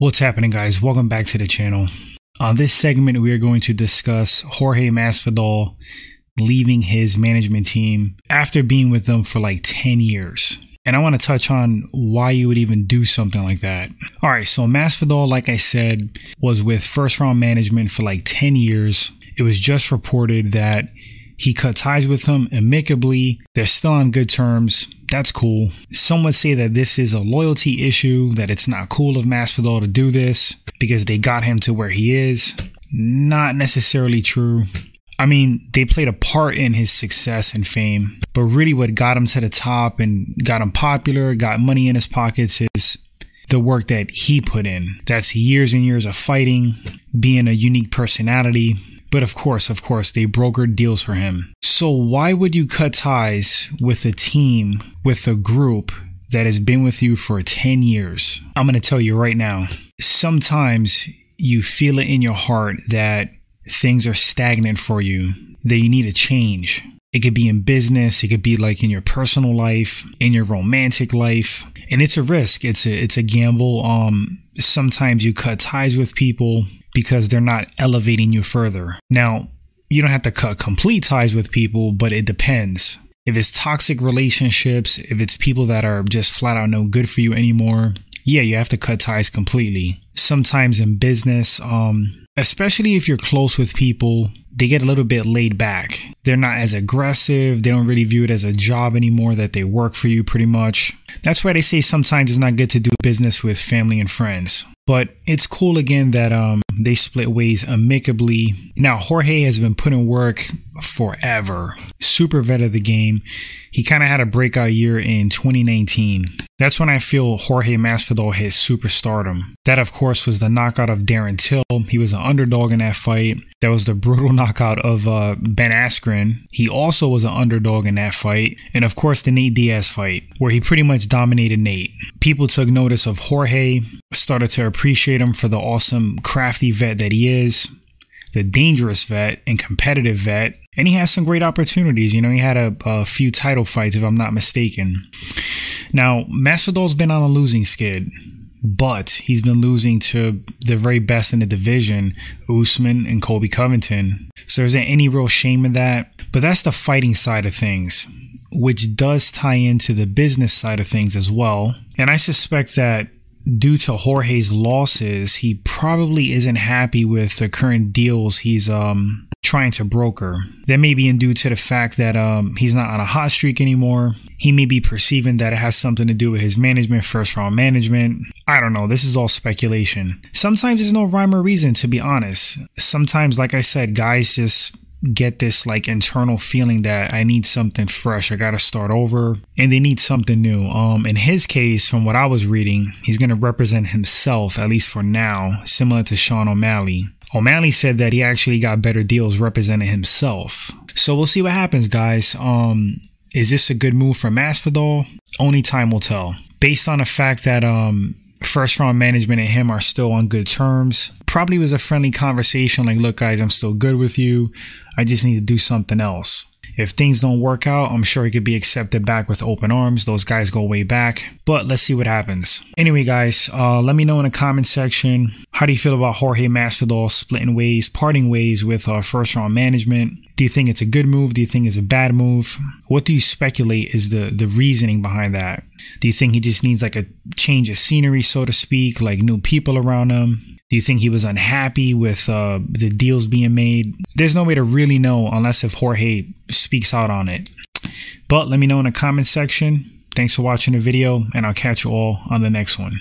What's happening, guys? Welcome back to the channel. On this segment, we are going to discuss Jorge Masvidal leaving his management team after being with them for like 10 years. And I want to touch on why you would even do something like that. All right, so Masvidal, like I said, was with first round management for like 10 years. It was just reported that he cut ties with him amicably. They're still on good terms. That's cool. Some would say that this is a loyalty issue, that it's not cool of Masvidal to do this because they got him to where he is. Not necessarily true. I mean, they played a part in his success and fame, but really what got him to the top and got him popular, got money in his pockets is the work that he put in. That's years and years of fighting, being a unique personality, but of course, of course, they brokered deals for him. So why would you cut ties with a team, with a group that has been with you for 10 years? I'm going to tell you right now. Sometimes you feel it in your heart that things are stagnant for you, that you need a change. It could be in business, it could be like in your personal life, in your romantic life, and it's a risk. It's a it's a gamble. Um sometimes you cut ties with people because they're not elevating you further. Now, you don't have to cut complete ties with people, but it depends. If it's toxic relationships, if it's people that are just flat out no good for you anymore, yeah, you have to cut ties completely. Sometimes in business, um, especially if you're close with people, they get a little bit laid back. They're not as aggressive. They don't really view it as a job anymore, that they work for you pretty much. That's why they say sometimes it's not good to do business with family and friends. But it's cool again that um, they split ways amicably. Now, Jorge has been putting work forever. Super vet of the game. He kind of had a breakout year in 2019. That's when I feel Jorge Masvidal hit superstardom. That, of course, was the knockout of Darren Till. He was an underdog in that fight. That was the brutal knockout of uh, Ben Askren. He also was an underdog in that fight. And, of course, the Nate Diaz fight, where he pretty much dominated Nate. People took notice of Jorge, started to appreciate him for the awesome, crafty vet that he is the dangerous vet and competitive vet. And he has some great opportunities. You know, he had a, a few title fights, if I'm not mistaken. Now, Masvidal's been on a losing skid, but he's been losing to the very best in the division, Usman and Colby Covington. So is there any real shame in that? But that's the fighting side of things which does tie into the business side of things as well. And I suspect that due to Jorge's losses, he probably isn't happy with the current deals he's um trying to broker. That may be due to the fact that um he's not on a hot streak anymore. He may be perceiving that it has something to do with his management, first round management. I don't know. This is all speculation. Sometimes there's no rhyme or reason, to be honest. Sometimes, like I said, guys just get this like internal feeling that I need something fresh. I got to start over and they need something new. Um in his case from what I was reading, he's going to represent himself at least for now, similar to Sean O'Malley. O'Malley said that he actually got better deals representing himself. So we'll see what happens, guys. Um is this a good move for Masvidal? Only time will tell. Based on the fact that um first round management and him are still on good terms. Probably was a friendly conversation like, look, guys, I'm still good with you. I just need to do something else. If things don't work out, I'm sure he could be accepted back with open arms. Those guys go way back. But let's see what happens. Anyway, guys, uh, let me know in the comment section how do you feel about Jorge Masvidal splitting ways, parting ways with uh, first round management? Do you think it's a good move? Do you think it's a bad move? What do you speculate is the the reasoning behind that? Do you think he just needs like a change of scenery, so to speak, like new people around him? Do you think he was unhappy with uh, the deals being made? There's no way to really know unless if Jorge speaks out on it. But let me know in the comment section. Thanks for watching the video, and I'll catch you all on the next one.